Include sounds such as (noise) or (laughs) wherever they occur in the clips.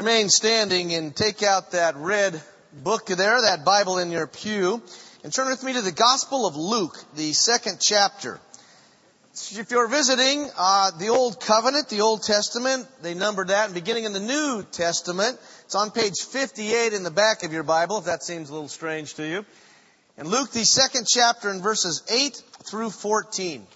Remain standing and take out that red book there, that Bible in your pew, and turn with me to the Gospel of Luke, the second chapter. If you're visiting uh, the Old Covenant, the Old Testament, they numbered that, and beginning in the New Testament, it's on page 58 in the back of your Bible, if that seems a little strange to you. And Luke, the second chapter, in verses 8 through 14.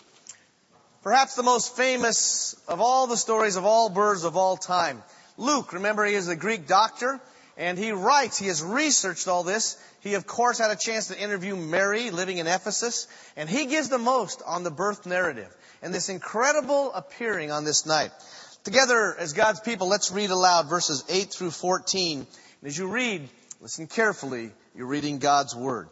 Perhaps the most famous of all the stories of all birds of all time. Luke, remember he is a Greek doctor, and he writes, he has researched all this. He of course had a chance to interview Mary living in Ephesus, and he gives the most on the birth narrative and this incredible appearing on this night. Together as God's people, let's read aloud verses 8 through 14. And as you read, listen carefully, you're reading God's Word.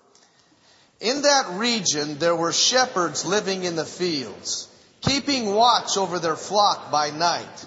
In that region there were shepherds living in the fields, keeping watch over their flock by night.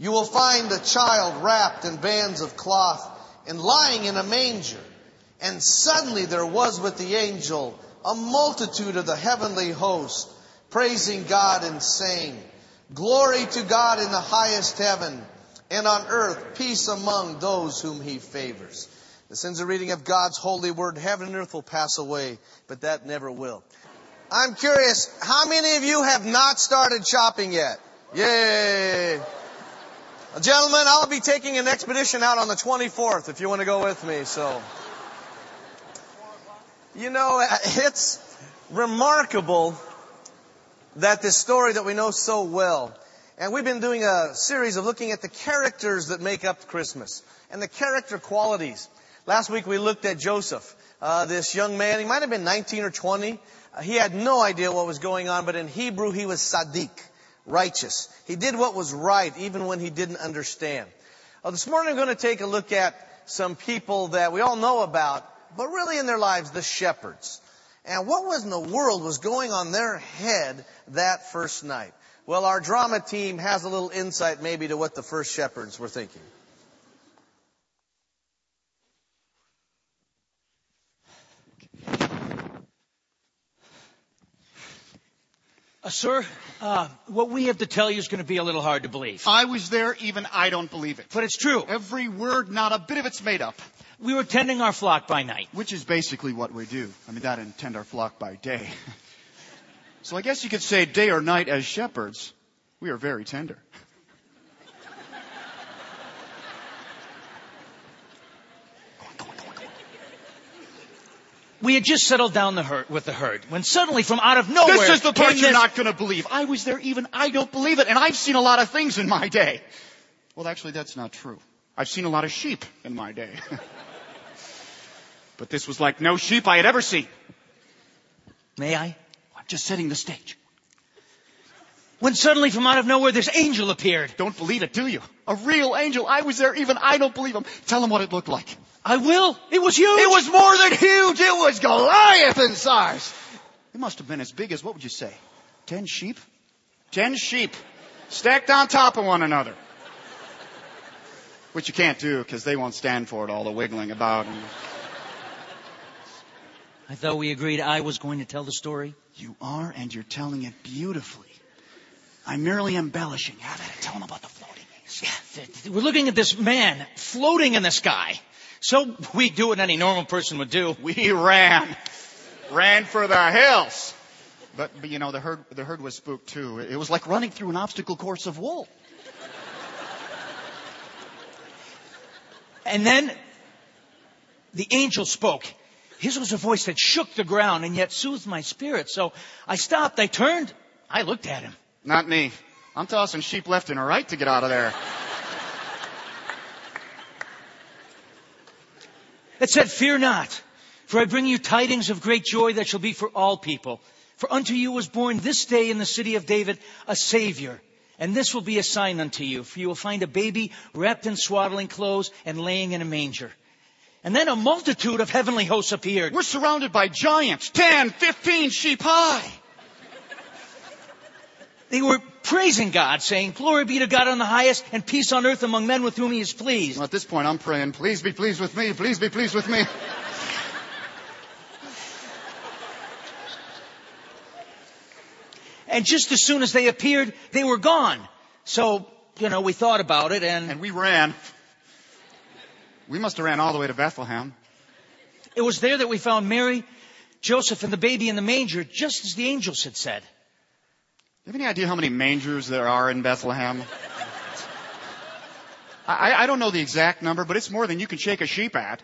You will find a child wrapped in bands of cloth and lying in a manger. And suddenly there was with the angel a multitude of the heavenly host, praising God and saying, Glory to God in the highest heaven, and on earth peace among those whom he favors. The ends of reading of God's holy word. Heaven and earth will pass away, but that never will. I'm curious, how many of you have not started shopping yet? Yay! Gentlemen, I'll be taking an expedition out on the 24th if you want to go with me, so. You know, (laughs) it's remarkable that this story that we know so well, and we've been doing a series of looking at the characters that make up Christmas and the character qualities. Last week we looked at Joseph, uh, this young man. He might have been 19 or 20. Uh, he had no idea what was going on, but in Hebrew he was Sadiq righteous. He did what was right even when he didn't understand. Well, this morning I'm going to take a look at some people that we all know about, but really in their lives, the shepherds. And what was in the world was going on their head that first night? Well, our drama team has a little insight maybe to what the first shepherds were thinking. Sir, uh, what we have to tell you is going to be a little hard to believe. I was there, even I don't believe it. But it's true. Every word, not a bit of it's made up. We were tending our flock by night. Which is basically what we do. I mean, that and tend our flock by day. (laughs) so I guess you could say day or night as shepherds, we are very tender. We had just settled down the herd, with the herd when suddenly from out of nowhere. This is the part you're this- not going to believe. I was there, even I don't believe it, and I've seen a lot of things in my day. Well, actually, that's not true. I've seen a lot of sheep in my day. (laughs) but this was like no sheep I had ever seen. May I? I'm just setting the stage. When suddenly from out of nowhere this angel appeared. Don't believe it, do you? A real angel. I was there, even I don't believe him. Tell him what it looked like. I will. It was huge. It was more than huge. It was Goliath in size. It must have been as big as, what would you say? Ten sheep? Ten sheep. Stacked on top of one another. Which you can't do because they won't stand for it, all the wiggling about. And I thought we agreed I was going to tell the story. you are, and you're telling it beautifully. I'm merely embellishing. At. Tell him about the floating. Yeah, we're looking at this man floating in the sky. So we do what any normal person would do. We ran. ran for the hills. But, but you know, the herd, the herd was spooked too. It was like running through an obstacle course of wool. And then the angel spoke. His was a voice that shook the ground and yet soothed my spirit. So I stopped, I turned, I looked at him. Not me. I'm tossing sheep left and right to get out of there. It said, Fear not, for I bring you tidings of great joy that shall be for all people. For unto you was born this day in the city of David a Savior. And this will be a sign unto you, for you will find a baby wrapped in swaddling clothes and laying in a manger. And then a multitude of heavenly hosts appeared. We're surrounded by giants, 10, 15 sheep high. They were praising God, saying, Glory be to God on the highest, and peace on earth among men with whom he is pleased. Well, at this point, I'm praying, please be pleased with me, please be pleased with me. And just as soon as they appeared, they were gone. So, you know, we thought about it and, And we ran. We must have ran all the way to Bethlehem. it was there that we found Mary, Joseph, and the baby in the manger, just as the angels had said. You have any idea how many mangers there are in Bethlehem? I, I don't know the exact number, but it's more than you can shake a sheep at.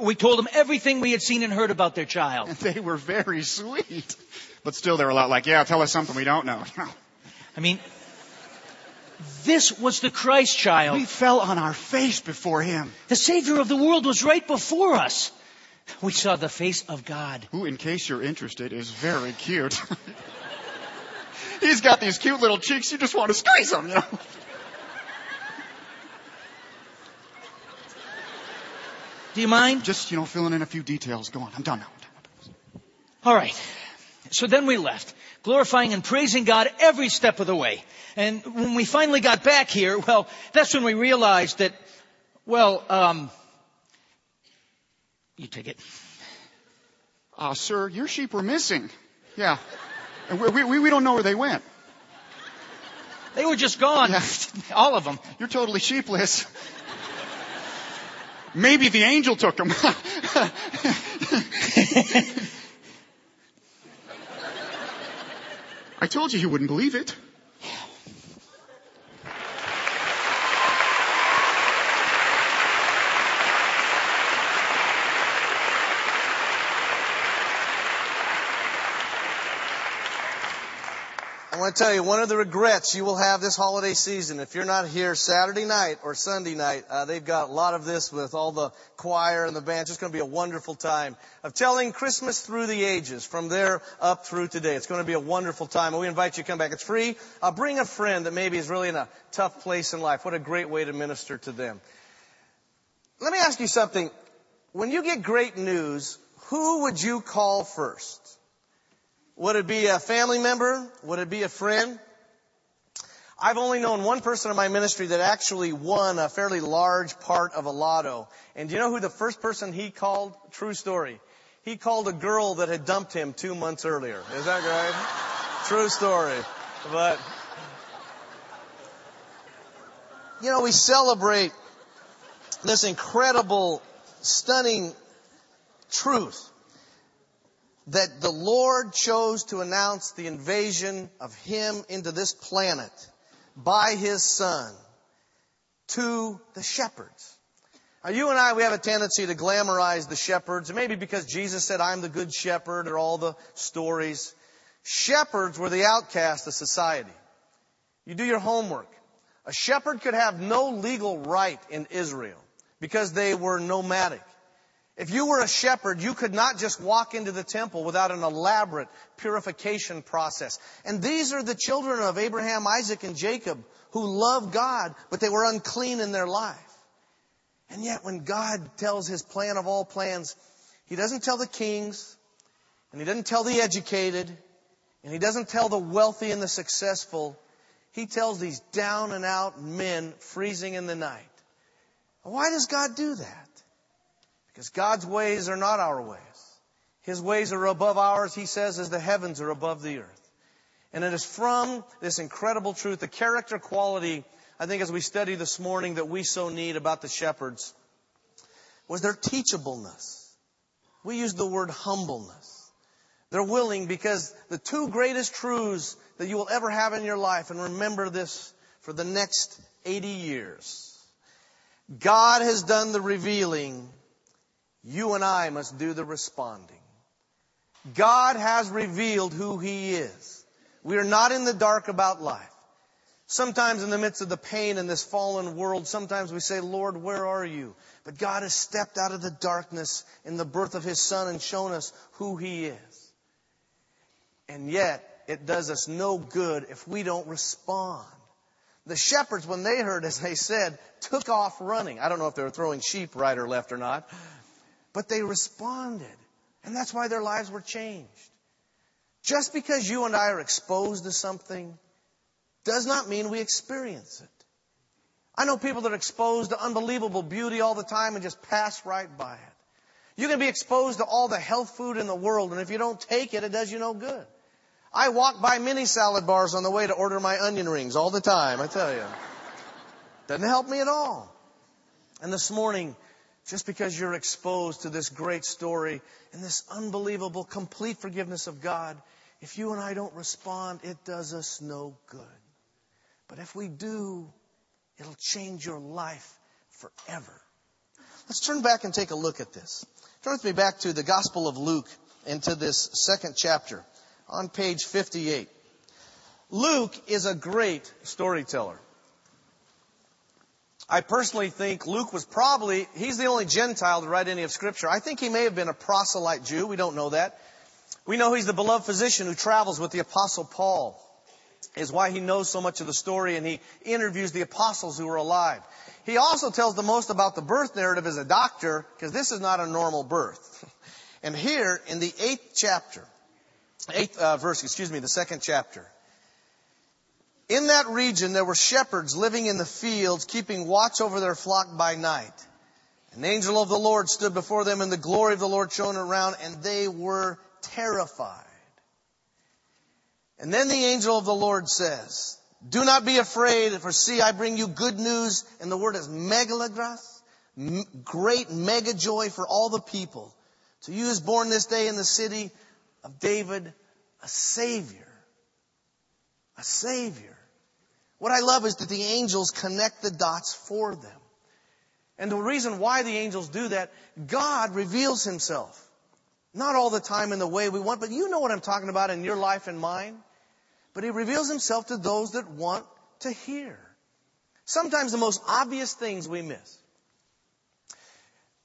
We told them everything we had seen and heard about their child. And they were very sweet. But still, they were a lot like, yeah, tell us something we don't know. I mean, this was the Christ child. we fell on our face before him. The Savior of the world was right before us. We saw the face of God. Who, in case you're interested, is very cute. (laughs) He's got these cute little cheeks, you just want to squeeze them, you know. Do you mind? Just, you know, filling in a few details. Go on, I'm done now. All right. So then we left, glorifying and praising God every step of the way. And when we finally got back here, well, that's when we realized that, well, um, you take it. Uh, sir, your sheep were missing. Yeah. And we, we, we don't know where they went. They were just gone. Yeah. (laughs) All of them. You're totally sheepless. Maybe the angel took them. (laughs) I told you you wouldn't believe it. To tell you, one of the regrets you will have this holiday season, if you're not here Saturday night or Sunday night, uh, they've got a lot of this with all the choir and the band. It's just going to be a wonderful time of telling Christmas through the ages, from there up through today. It's going to be a wonderful time, we invite you to come back. It's free. Uh, bring a friend that maybe is really in a tough place in life. What a great way to minister to them. Let me ask you something. When you get great news, who would you call first? Would it be a family member? Would it be a friend? I've only known one person in my ministry that actually won a fairly large part of a lotto. And do you know who the first person he called? True story. He called a girl that had dumped him two months earlier. Is that right? True story. But, you know, we celebrate this incredible, stunning truth that the Lord chose to announce the invasion of Him into this planet by His Son to the shepherds. Now you and I, we have a tendency to glamorize the shepherds, maybe because Jesus said, I'm the good shepherd, or all the stories. Shepherds were the outcast of society. You do your homework. A shepherd could have no legal right in Israel because they were nomadic. If you were a shepherd, you could not just walk into the temple without an elaborate purification process. And these are the children of Abraham, Isaac, and Jacob who loved God, but they were unclean in their life. And yet when God tells his plan of all plans, he doesn't tell the kings, and he doesn't tell the educated, and he doesn't tell the wealthy and the successful. He tells these down and out men freezing in the night. Why does God do that? Because God's ways are not our ways. His ways are above ours, he says, as the heavens are above the earth. And it is from this incredible truth, the character quality, I think as we study this morning, that we so need about the shepherds, was their teachableness. We use the word humbleness. They're willing because the two greatest truths that you will ever have in your life, and remember this for the next 80 years. God has done the revealing. You and I must do the responding. God has revealed who He is. We are not in the dark about life. Sometimes in the midst of the pain in this fallen world, sometimes we say, Lord, where are you? But God has stepped out of the darkness in the birth of His Son and shown us who He is. And yet, it does us no good if we don't respond. The shepherds, when they heard, as they said, took off running. I don't know if they were throwing sheep right or left or not, but they responded. And that's why their lives were changed. Just because you and I are exposed to something does not mean we experience it. I know people that are exposed to unbelievable beauty all the time and just pass right by it. You can be exposed to all the health food in the world, and if you don't take it, it does you no good. I walk by many salad bars on the way to order my onion rings all the time, I tell you. Doesn't help me at all. And this morning, just because you're exposed to this great story and this unbelievable complete forgiveness of God, if you and I don't respond, it does us no good. But if we do, it'll change your life forever. Let's turn back and take a look at this. Turn with me back to the Gospel of Luke into this second chapter on page 58. Luke is a great storyteller. I personally think Luke was probably, he's the only Gentile to write any of Scripture. I think he may have been a proselyte Jew. We don't know that. We know he's the beloved physician who travels with the Apostle Paul is why he knows so much of the story and he interviews the apostles who were alive. He also tells the most about the birth narrative as a doctor because this is not a normal birth. And here in the eighth chapter, eighth uh, verse, excuse me, the second chapter. In that region there were shepherds living in the fields keeping watch over their flock by night. An angel of the Lord stood before them and the glory of the Lord shone around and they were terrified. And then the angel of the Lord says, do not be afraid, for see, I bring you good news, and the word is megalagras, great mega joy for all the people. To you is born this day in the city of David a Savior. A Savior. What I love is that the angels connect the dots for them. And the reason why the angels do that, God reveals Himself. Not all the time in the way we want, but you know what I'm talking about in your life and mine but he reveals himself to those that want to hear. Sometimes the most obvious things we miss.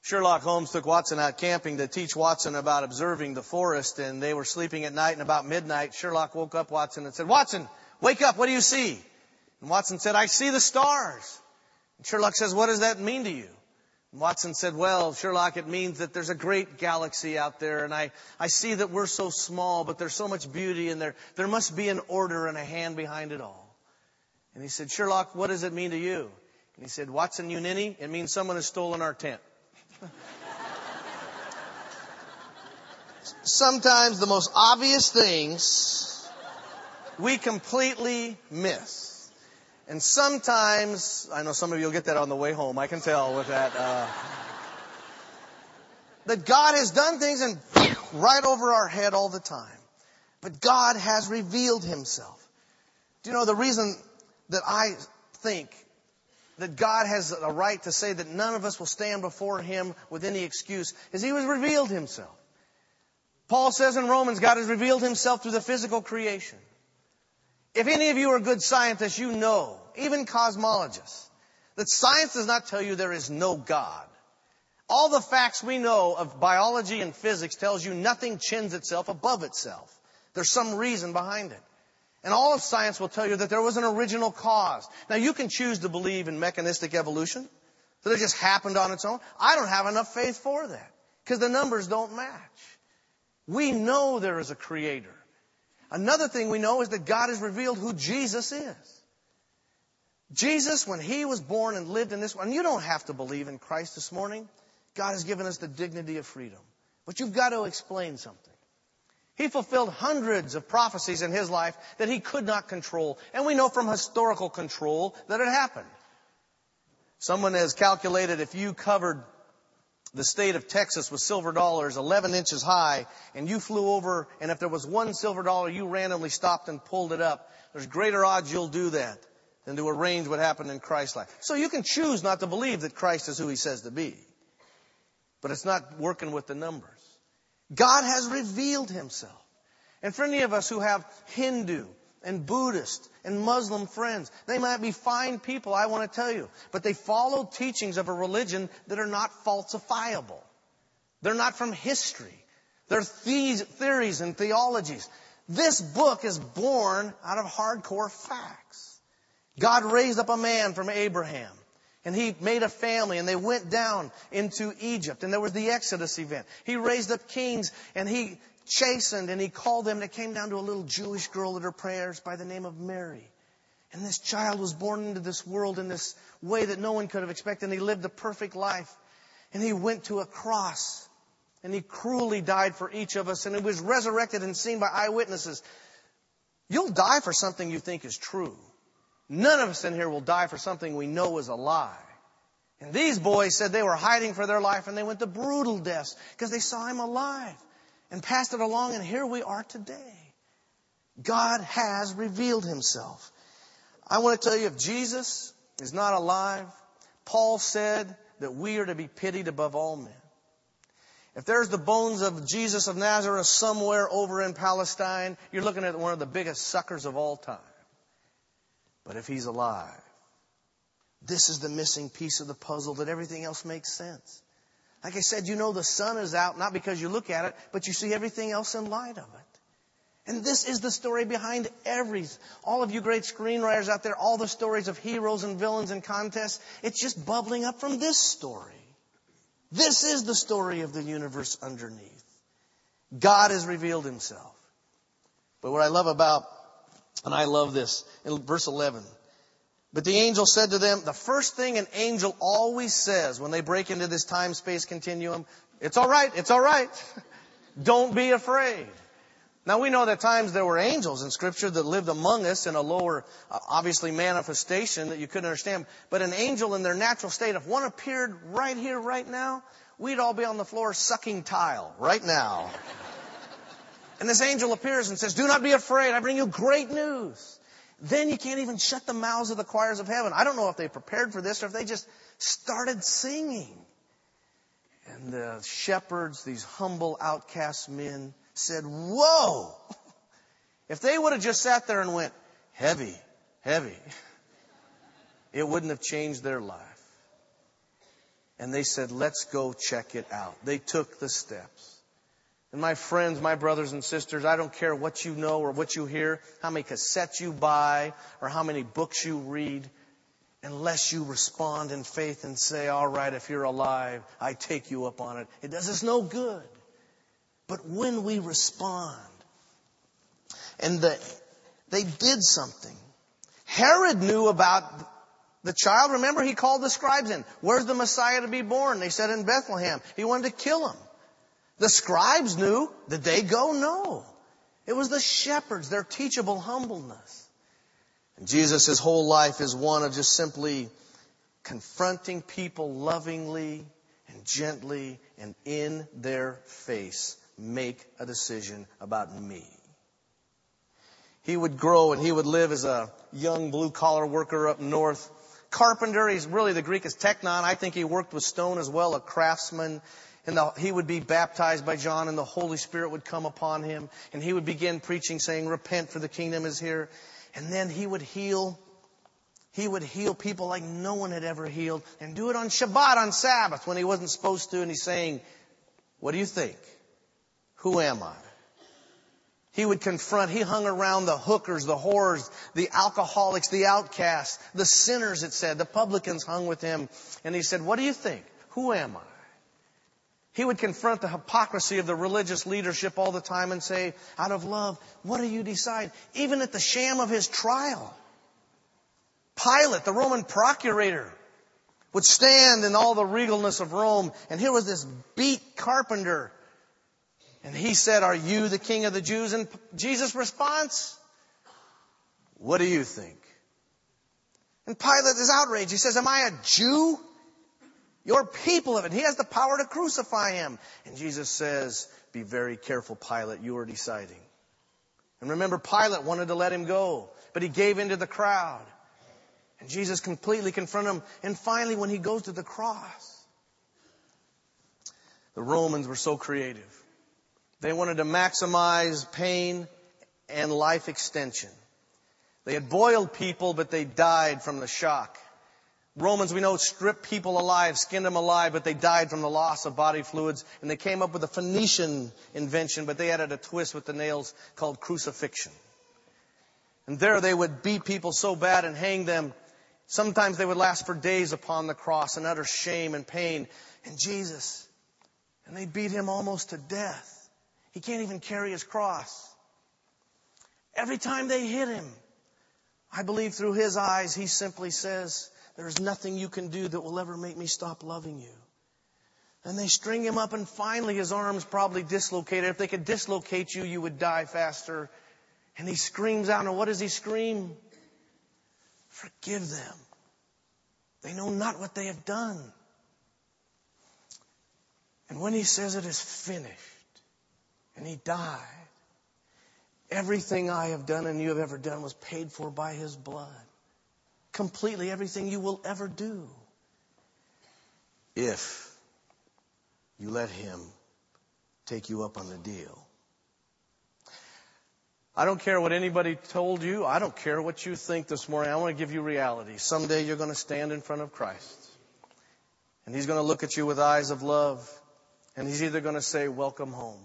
Sherlock Holmes took Watson out camping to teach Watson about observing the forest, and they were sleeping at night, and about midnight, Sherlock woke up Watson and said, Watson, wake up, what do you see? And Watson said, I see the stars. And Sherlock says, what does that mean to you? And Watson said, well, Sherlock, it means that there's a great galaxy out there and I, I see that we're so small, but there's so much beauty in there. There must be an order and a hand behind it all. And he said, Sherlock, what does it mean to you? And he said, Watson, you ninny, it means someone has stolen our tent. (laughs) Sometimes the most obvious things we completely miss. And sometimes, I know some of you will get that on the way home, I can tell with that, uh, that God has done things and right over our head all the time. But God has revealed Himself. Do you know the reason that I think that God has a right to say that none of us will stand before Him with any excuse is He has revealed Himself. Paul says in Romans, God has revealed Himself through the physical creation. If any of you are good scientists, you know, even cosmologists, that science does not tell you there is no God. All the facts we know of biology and physics tells you nothing chins itself above itself. There's some reason behind it. And all of science will tell you that there was an original cause. Now you can choose to believe in mechanistic evolution, that it just happened on its own. I don't have enough faith for that, because the numbers don't match. We know there is a creator. Another thing we know is that God has revealed who Jesus is. Jesus, when He was born and lived in this world, and you don't have to believe in Christ this morning. God has given us the dignity of freedom. But you've got to explain something. He fulfilled hundreds of prophecies in His life that He could not control. And we know from historical control that it happened. Someone has calculated if you covered the state of Texas with silver dollars 11 inches high and you flew over and if there was one silver dollar you randomly stopped and pulled it up, there's greater odds you'll do that than to arrange what happened in Christ's life. So you can choose not to believe that Christ is who he says to be. But it's not working with the numbers. God has revealed himself. And for any of us who have Hindu and Buddhist and Muslim friends. They might be fine people, I want to tell you, but they follow teachings of a religion that are not falsifiable. They're not from history. They're theories and theologies. This book is born out of hardcore facts. God raised up a man from Abraham. And he made a family and they went down into Egypt and there was the Exodus event. He raised up kings and he chastened and he called them and it came down to a little Jewish girl at her prayers by the name of Mary. And this child was born into this world in this way that no one could have expected and he lived a perfect life. And he went to a cross and he cruelly died for each of us and he was resurrected and seen by eyewitnesses. You'll die for something you think is true. None of us in here will die for something we know is a lie. And these boys said they were hiding for their life and they went to brutal deaths because they saw him alive and passed it along and here we are today. God has revealed himself. I want to tell you if Jesus is not alive, Paul said that we are to be pitied above all men. If there's the bones of Jesus of Nazareth somewhere over in Palestine, you're looking at one of the biggest suckers of all time. But if he's alive, this is the missing piece of the puzzle that everything else makes sense. Like I said, you know the sun is out not because you look at it, but you see everything else in light of it. And this is the story behind every, all of you great screenwriters out there, all the stories of heroes and villains and contests, it's just bubbling up from this story. This is the story of the universe underneath. God has revealed himself. But what I love about and I love this in verse 11. But the angel said to them, the first thing an angel always says when they break into this time space continuum, it's alright, it's alright. (laughs) Don't be afraid. Now we know that times there were angels in scripture that lived among us in a lower, uh, obviously manifestation that you couldn't understand. But an angel in their natural state, if one appeared right here, right now, we'd all be on the floor sucking tile right now. (laughs) And this angel appears and says, do not be afraid. I bring you great news. Then you can't even shut the mouths of the choirs of heaven. I don't know if they prepared for this or if they just started singing. And the shepherds, these humble outcast men, said, whoa! (laughs) If they would have just sat there and went, heavy, heavy, (laughs) it wouldn't have changed their life. And they said, let's go check it out. They took the steps. And my friends, my brothers and sisters, I don't care what you know or what you hear, how many cassettes you buy or how many books you read, unless you respond in faith and say, all right, if you're alive, I take you up on it. It does us no good. But when we respond, and the, they did something. Herod knew about the child. Remember, he called the scribes in. Where's the Messiah to be born? They said in Bethlehem. He wanted to kill him. The scribes knew. Did they go? No. It was the shepherds, their teachable humbleness. And Jesus' whole life is one of just simply confronting people lovingly and gently and in their face make a decision about me. He would grow and he would live as a young blue collar worker up north. Carpenter, he's really the Greek is tekton. I think he worked with stone as well, a craftsman and the, he would be baptized by John and the Holy Spirit would come upon him and he would begin preaching saying, repent for the kingdom is here. And then he would heal, he would heal people like no one had ever healed and do it on Shabbat, on Sabbath when he wasn't supposed to. And he's saying, what do you think? Who am I? He would confront, he hung around the hookers, the whores, the alcoholics, the outcasts, the sinners, it said. The publicans hung with him. And he said, what do you think? Who am I? He would confront the hypocrisy of the religious leadership all the time and say, out of love, what do you decide? Even at the sham of his trial. Pilate, the Roman procurator, would stand in all the regalness of Rome, and here was this beat carpenter. And he said, are you the king of the Jews? And Jesus' response, what do you think? And Pilate is outraged. He says, am I a Jew? Your people of it. He has the power to crucify him. And Jesus says, be very careful, Pilate. You are deciding. And remember, Pilate wanted to let him go, but he gave in to the crowd. And Jesus completely confronted him. And finally, when he goes to the cross, the Romans were so creative. They wanted to maximize pain and life extension. They had boiled people, but they died from the shock. Romans, we know, stripped people alive, skinned them alive, but they died from the loss of body fluids. And they came up with a Phoenician invention, but they added a twist with the nails called crucifixion. And there they would beat people so bad and hang them. Sometimes they would last for days upon the cross in utter shame and pain. And Jesus, and they beat him almost to death. He can't even carry his cross. Every time they hit him, I believe through his eyes, he simply says, there's nothing you can do that will ever make me stop loving you. And they string him up and finally his arms probably dislocated. If they could dislocate you, you would die faster. And he screams out, and what does he scream? Forgive them. They know not what they have done. And when he says it is finished, and he died, everything I have done and you have ever done was paid for by his blood. Completely everything you will ever do. If you let him take you up on the deal. I don't care what anybody told you. I don't care what you think this morning. I want to give you reality. Someday you're going to stand in front of Christ. And He's going to look at you with eyes of love. And He's either going to say, welcome home.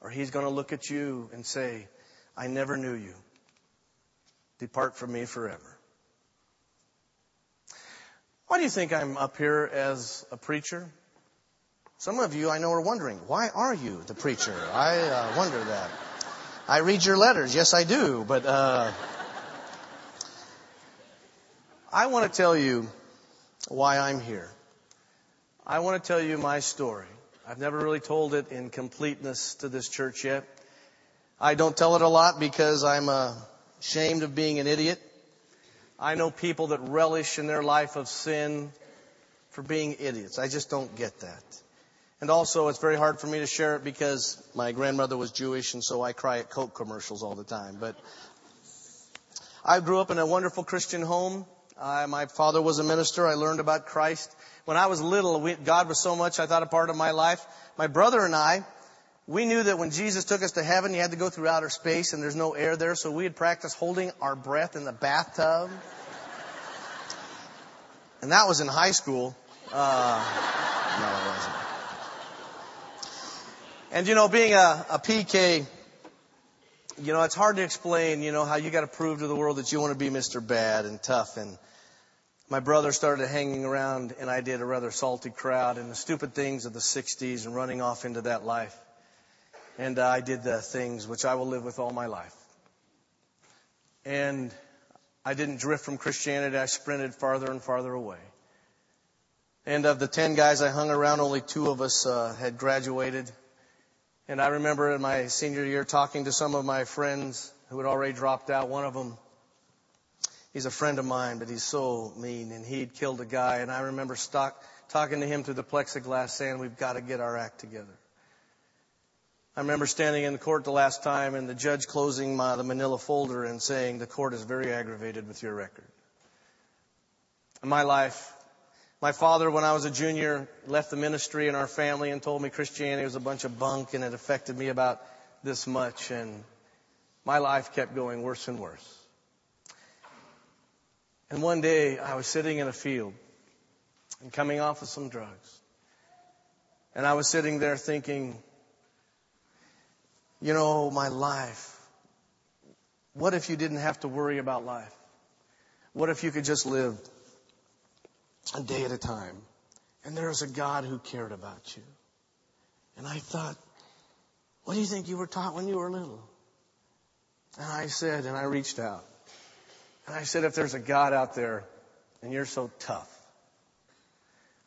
Or He's going to look at you and say, I never knew you. Depart from me forever. Why do you think I'm up here as a preacher? Some of you I know are wondering, why are you the preacher? I uh, wonder that. I read your letters. Yes, I do. But uh, I want to tell you why I'm here. I want to tell you my story. I've never really told it in completeness to this church yet. I don't tell it a lot because I'm uh, ashamed of being an idiot. I know people that relish in their life of sin for being idiots. I just don't get that. And also, it's very hard for me to share it because my grandmother was Jewish, and so I cry at Coke commercials all the time. But I grew up in a wonderful Christian home. I, my father was a minister. I learned about Christ. When I was little, we, God was so much I thought a part of my life. My brother and I, we knew that when Jesus took us to heaven, you had to go through outer space and there's no air there, so we had practiced holding our breath in the bathtub. And that was in high school. Uh, no, it wasn't. And you know, being a, a PK, you know, it's hard to explain, you know, how you got to prove to the world that you want to be Mr. Bad and tough. And my brother started hanging around and I did a rather salty crowd and the stupid things of the 60s and running off into that life. And I did the things which I will live with all my life. And I didn't drift from Christianity. I sprinted farther and farther away. And of the 10 guys I hung around, only two of us uh, had graduated. And I remember in my senior year talking to some of my friends who had already dropped out. One of them, he's a friend of mine, but he's so mean and he'd killed a guy. And I remember stock, talking to him through the plexiglass saying, we've got to get our act together. I remember standing in the court the last time and the judge closing my, the manila folder and saying, the court is very aggravated with your record. In my life, my father, when I was a junior, left the ministry in our family and told me Christianity was a bunch of bunk and it affected me about this much. And my life kept going worse and worse. And one day I was sitting in a field and coming off of some drugs. And I was sitting there thinking, you know, my life. What if you didn't have to worry about life? What if you could just live a day at a time. And there was a God who cared about you. And I thought, what do you think you were taught when you were little? And I said, and I reached out. And I said, if there's a God out there and you're so tough,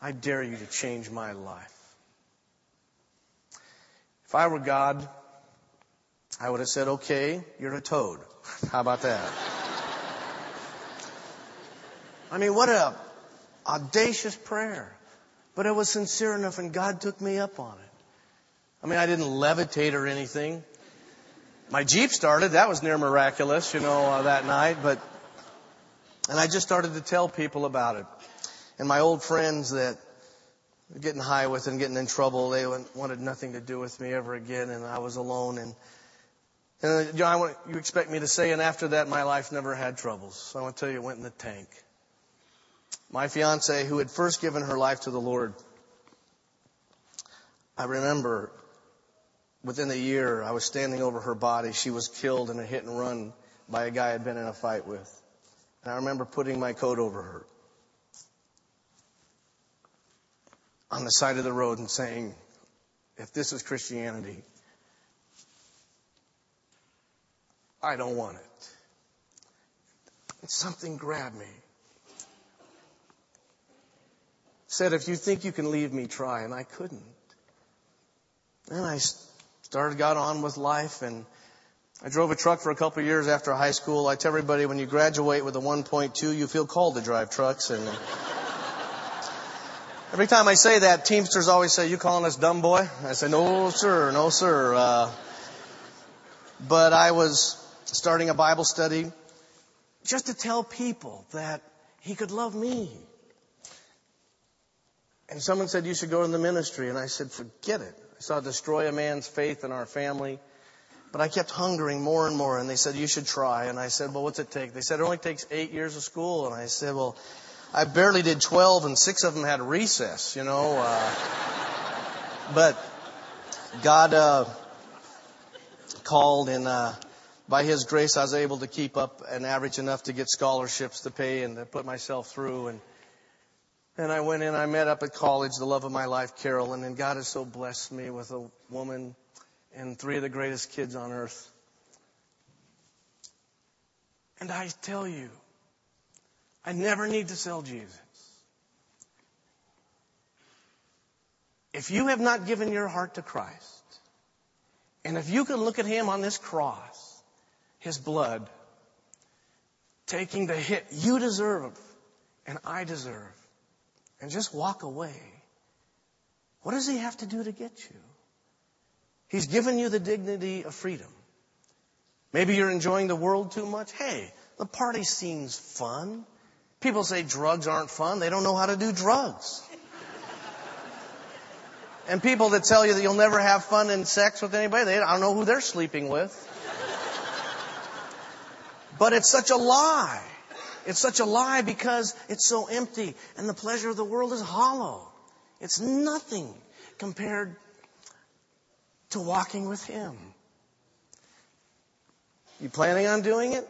I dare you to change my life. If I were God, I would have said, okay, you're a toad. (laughs) How about that? I mean, what a audacious prayer. But it was sincere enough and God took me up on it. I mean, I didn't levitate or anything. My Jeep started. That was near miraculous, you know, uh, that night. But, and I just started to tell people about it. And my old friends that were getting high with and getting in trouble, they wanted nothing to do with me ever again. And I was alone. And, and uh, John, know, I want, you expect me to say, and after that, my life never had troubles. So I want to tell you, it went in the tank my fiance who had first given her life to the Lord, I remember within a year, I was standing over her body. She was killed in a hit and run by a guy I'd been in a fight with. And I remember putting my coat over her on the side of the road and saying, if this is Christianity, I don't want it. And something grabbed me. Said, if you think you can leave me, try. And I couldn't. Then I started, got on with life and I drove a truck for a couple of years after high school. I tell everybody when you graduate with a 1.2, you feel called to drive trucks and (laughs) every time I say that, Teamsters always say, you calling us dumb boy? I say, no sir, no sir. Uh, but I was starting a Bible study just to tell people that he could love me. And someone said, you should go in the ministry. And I said, forget it. I saw destroy a man's faith in our family. But I kept hungering more and more. And they said, you should try. And I said, well, what's it take? They said, it only takes eight years of school. And I said, well, I barely did 12 and six of them had recess, you know. Uh, but God, uh, called and, uh, by His grace, I was able to keep up an average enough to get scholarships to pay and to put myself through. And and I went in, I met up at college, the love of my life, Carolyn, and God has so blessed me with a woman and three of the greatest kids on earth. And I tell you, I never need to sell Jesus. If you have not given your heart to Christ, and if you can look at Him on this cross, His blood, taking the hit you deserve and I deserve, and just walk away, what does he have to do to get you? He's given you the dignity of freedom. Maybe you're enjoying the world too much. Hey, the party seems fun. People say drugs aren't fun. They don't know how to do drugs. and people that tell you that you'll never have fun in sex with anybody, they, I don't know who they're sleeping with. But it's such a lie. It's such a lie because it's so empty and the pleasure of the world is hollow. It's nothing compared to walking with Him. You planning on doing it?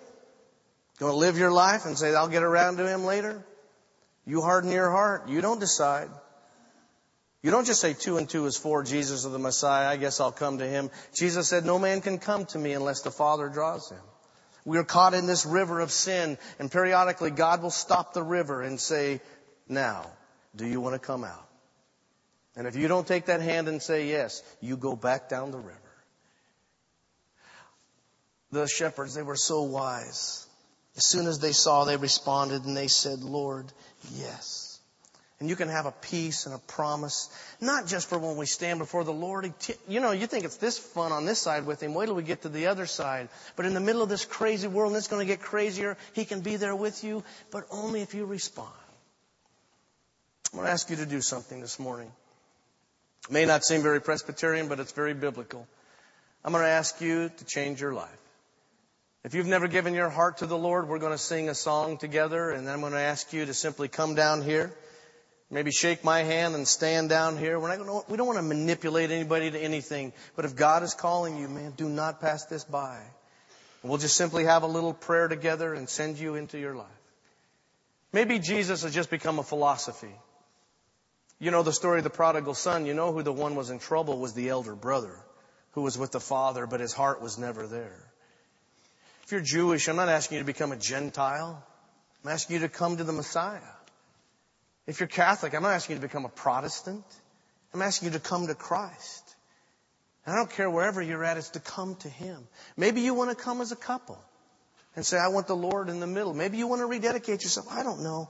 Going to live your life and say, I'll get around to Him later? You harden your heart. You don't decide. You don't just say two and two is four, Jesus or the Messiah, I guess I'll come to Him. Jesus said, no man can come to me unless the Father draws him. We are caught in this river of sin, and periodically God will stop the river and say, Now, do you want to come out? And if you don't take that hand and say yes, you go back down the river. The shepherds, they were so wise. As soon as they saw, they responded and they said, Lord, yes. And you can have a peace and a promise, not just for when we stand before the Lord. You know, you think it's this fun on this side with Him. Wait till we get to the other side. But in the middle of this crazy world, and it's going to get crazier, He can be there with you, but only if you respond. I'm going to ask you to do something this morning. It may not seem very Presbyterian, but it's very biblical. I'm going to ask you to change your life. If you've never given your heart to the Lord, we're going to sing a song together, and then I'm going to ask you to simply come down here. Maybe shake my hand and stand down here. We're not going to, we don't want to manipulate anybody to anything. But if God is calling you, man, do not pass this by. And we'll just simply have a little prayer together and send you into your life. Maybe Jesus has just become a philosophy. You know the story of the prodigal son. You know who the one was in trouble was the elder brother who was with the father, but his heart was never there. If you're Jewish, I'm not asking you to become a Gentile. I'm asking you to come to the Messiah. If you're Catholic, I'm not asking you to become a Protestant. I'm asking you to come to Christ. And I don't care wherever you're at, it's to come to Him. Maybe you want to come as a couple and say, I want the Lord in the middle. Maybe you want to rededicate yourself. I don't know.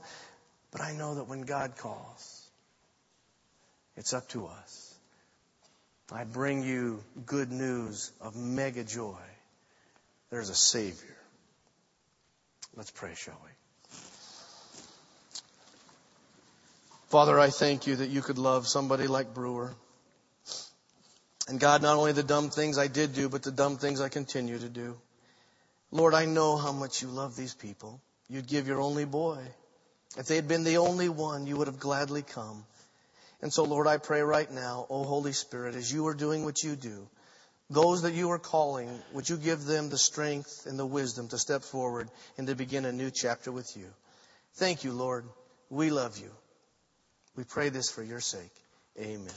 But I know that when God calls, it's up to us. I bring you good news of mega joy. There's a Savior. Let's pray, shall we? Father, I thank you that you could love somebody like Brewer. And God, not only the dumb things I did do, but the dumb things I continue to do. Lord, I know how much you love these people. You'd give your only boy. If they had been the only one, you would have gladly come. And so, Lord, I pray right now, O Holy Spirit, as you are doing what you do, Those that you are calling, would you give them the strength and the wisdom to step forward and to begin a new chapter with you? Thank you, Lord. We love you. We pray this for your sake. Amen.